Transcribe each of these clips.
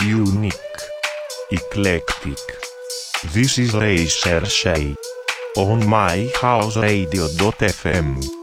unique, eclectic. This is Recherché on my house radio.fm.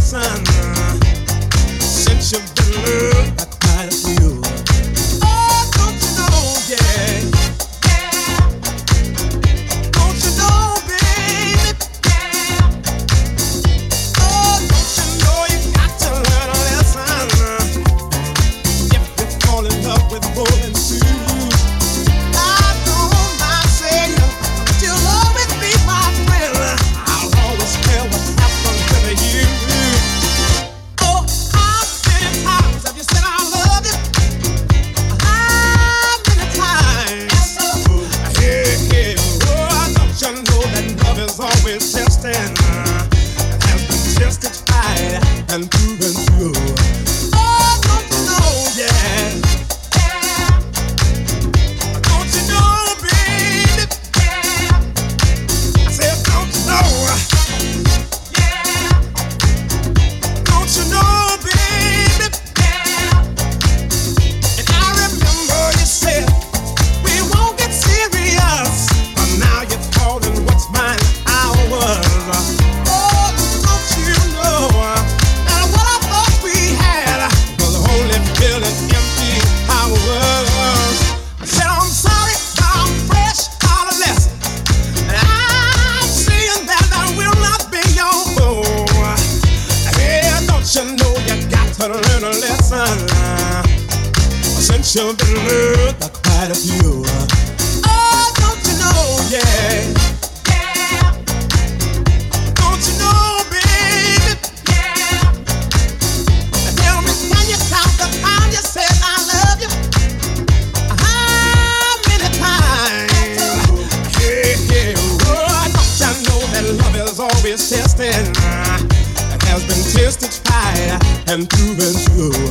testing. It has been and through and through.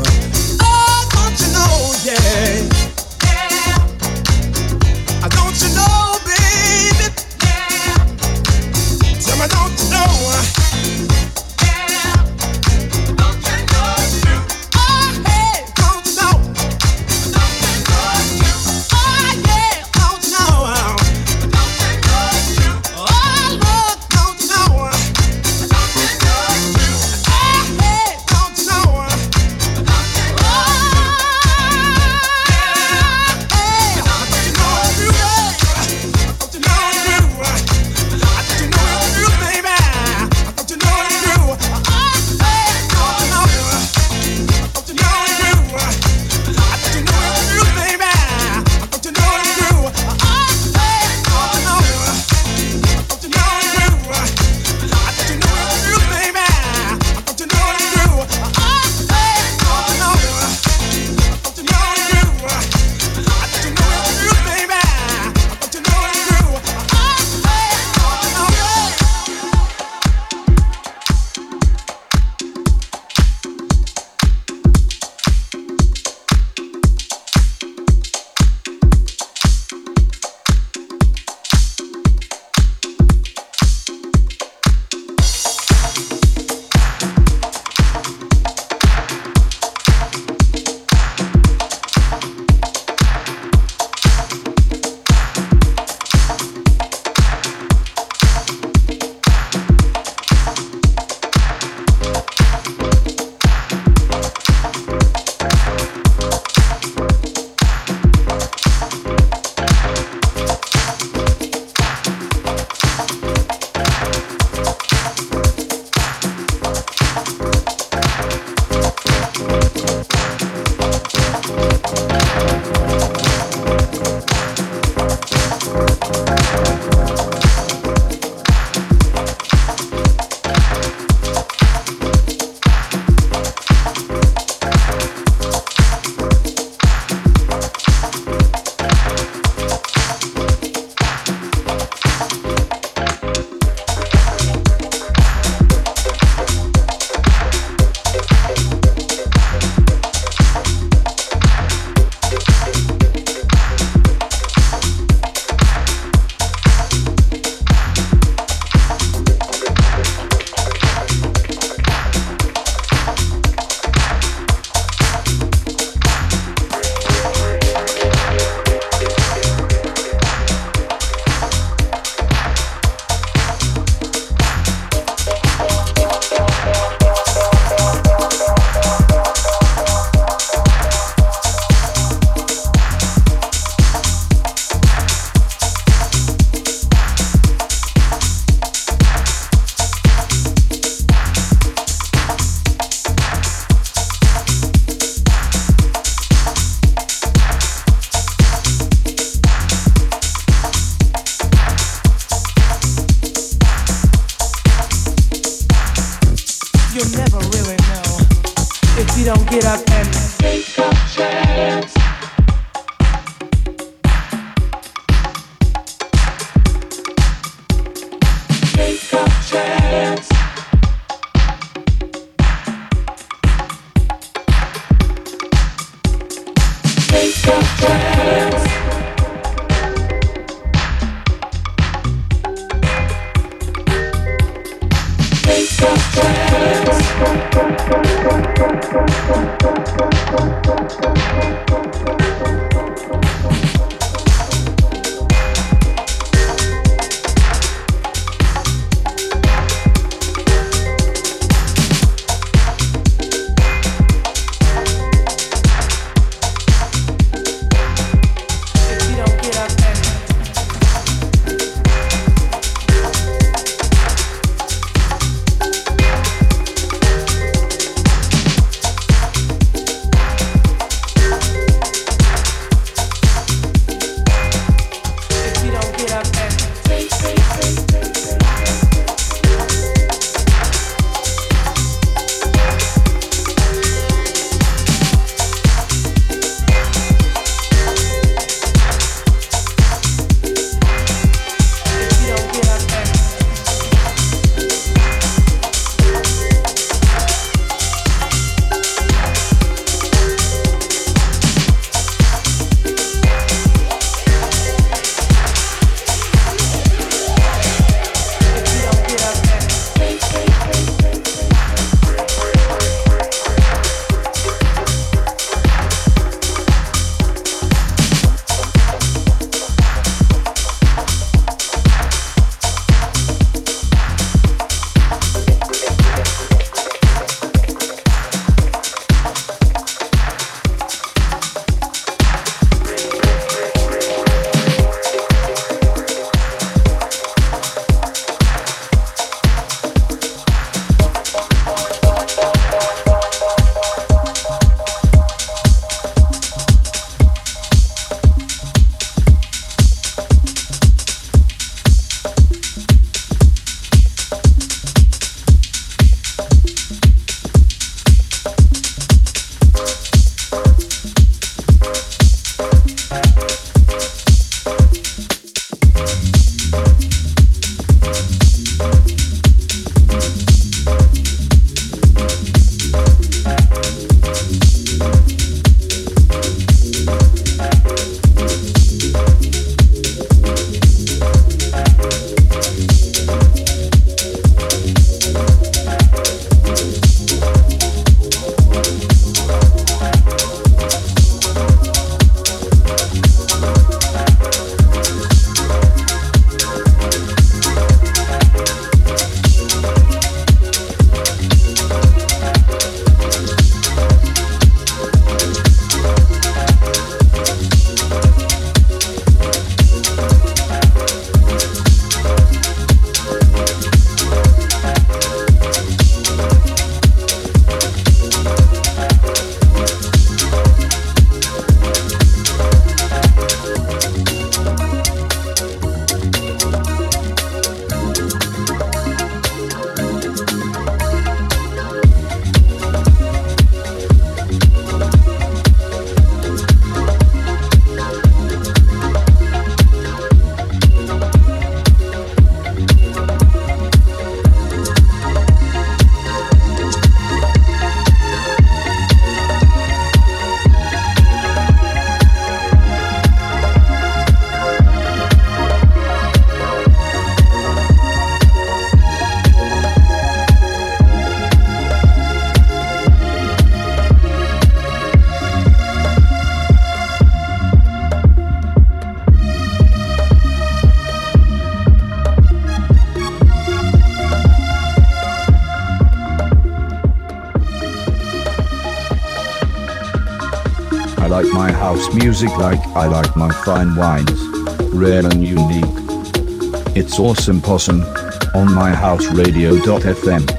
House music like I like my fine wines. Rare and unique. It's awesome possum on myhouseradio.fm.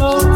know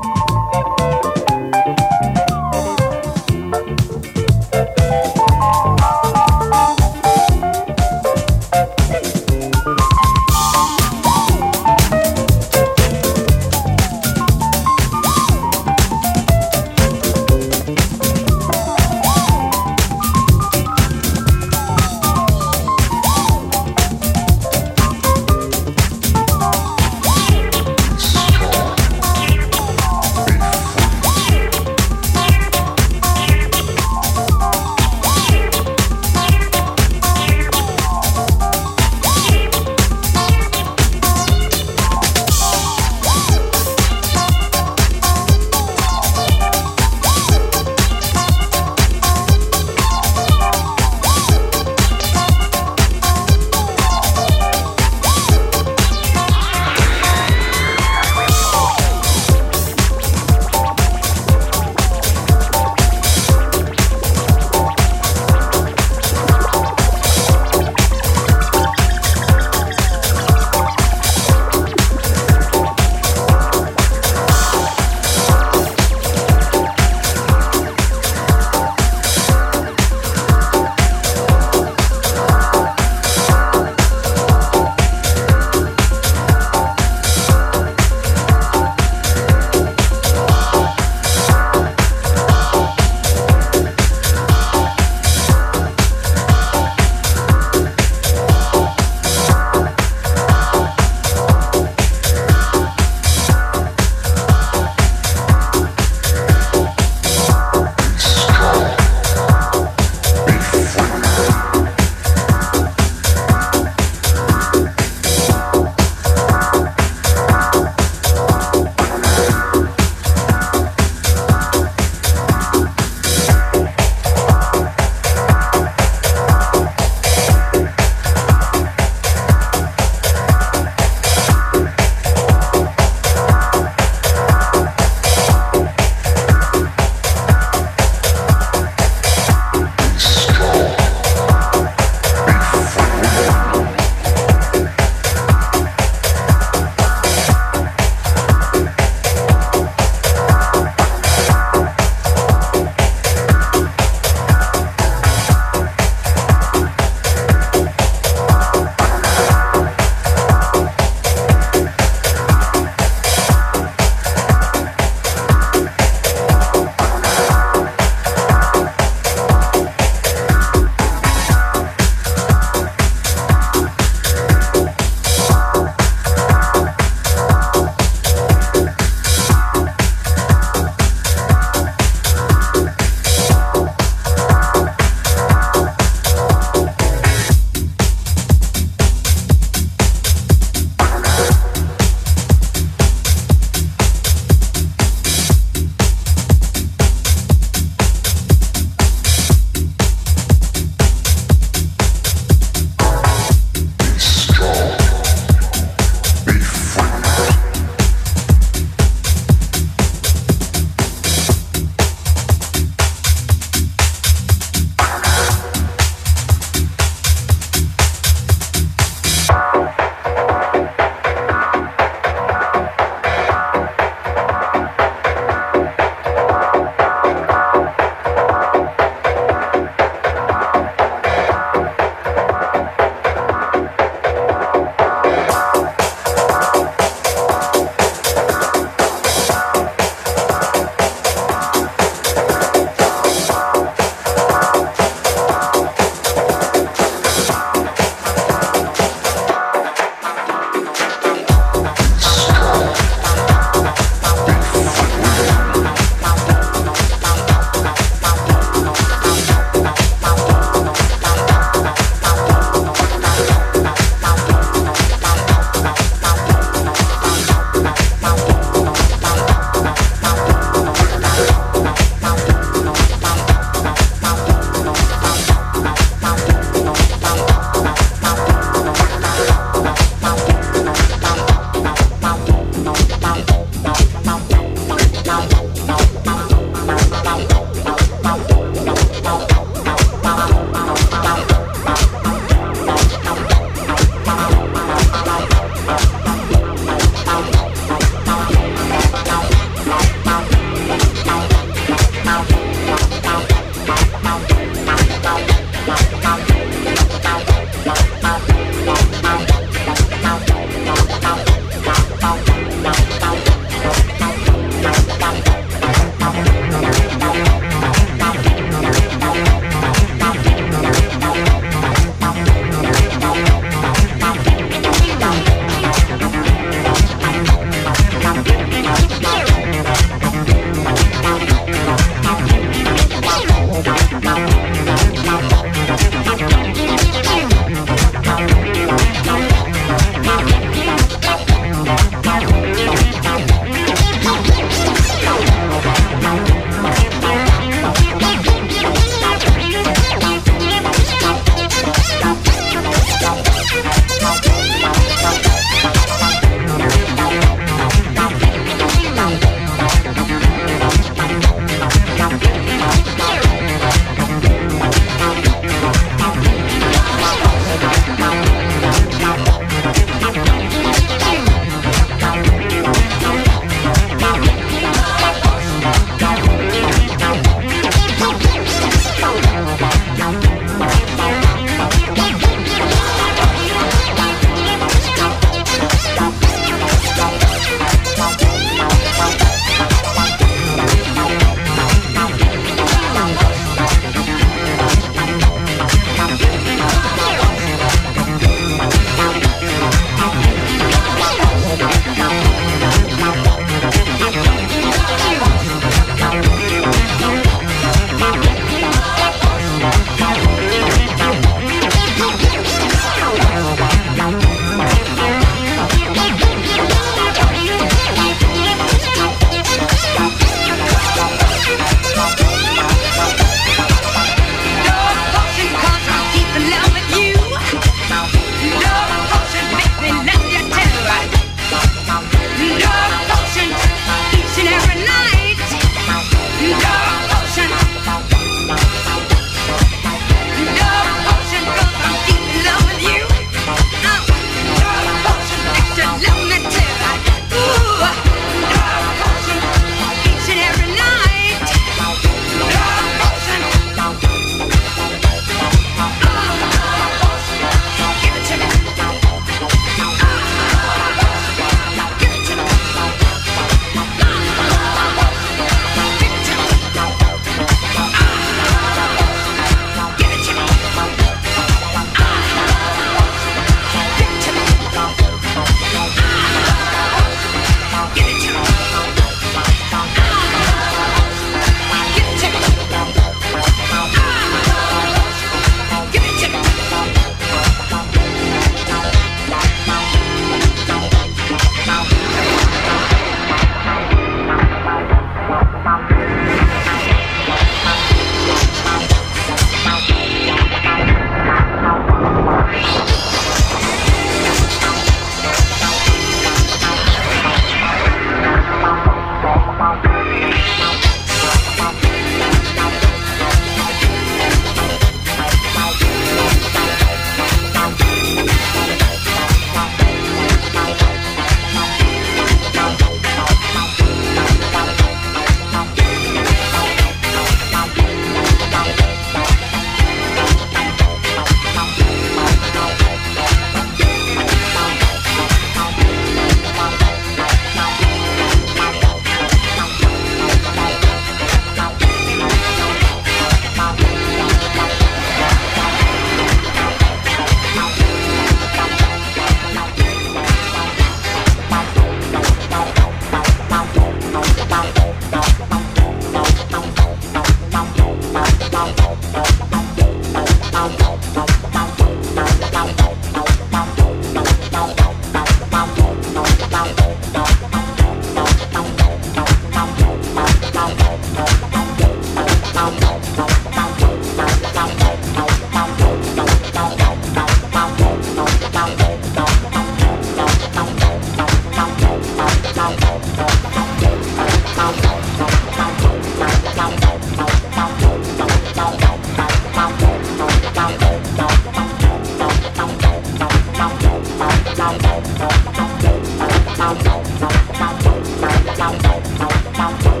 Bye.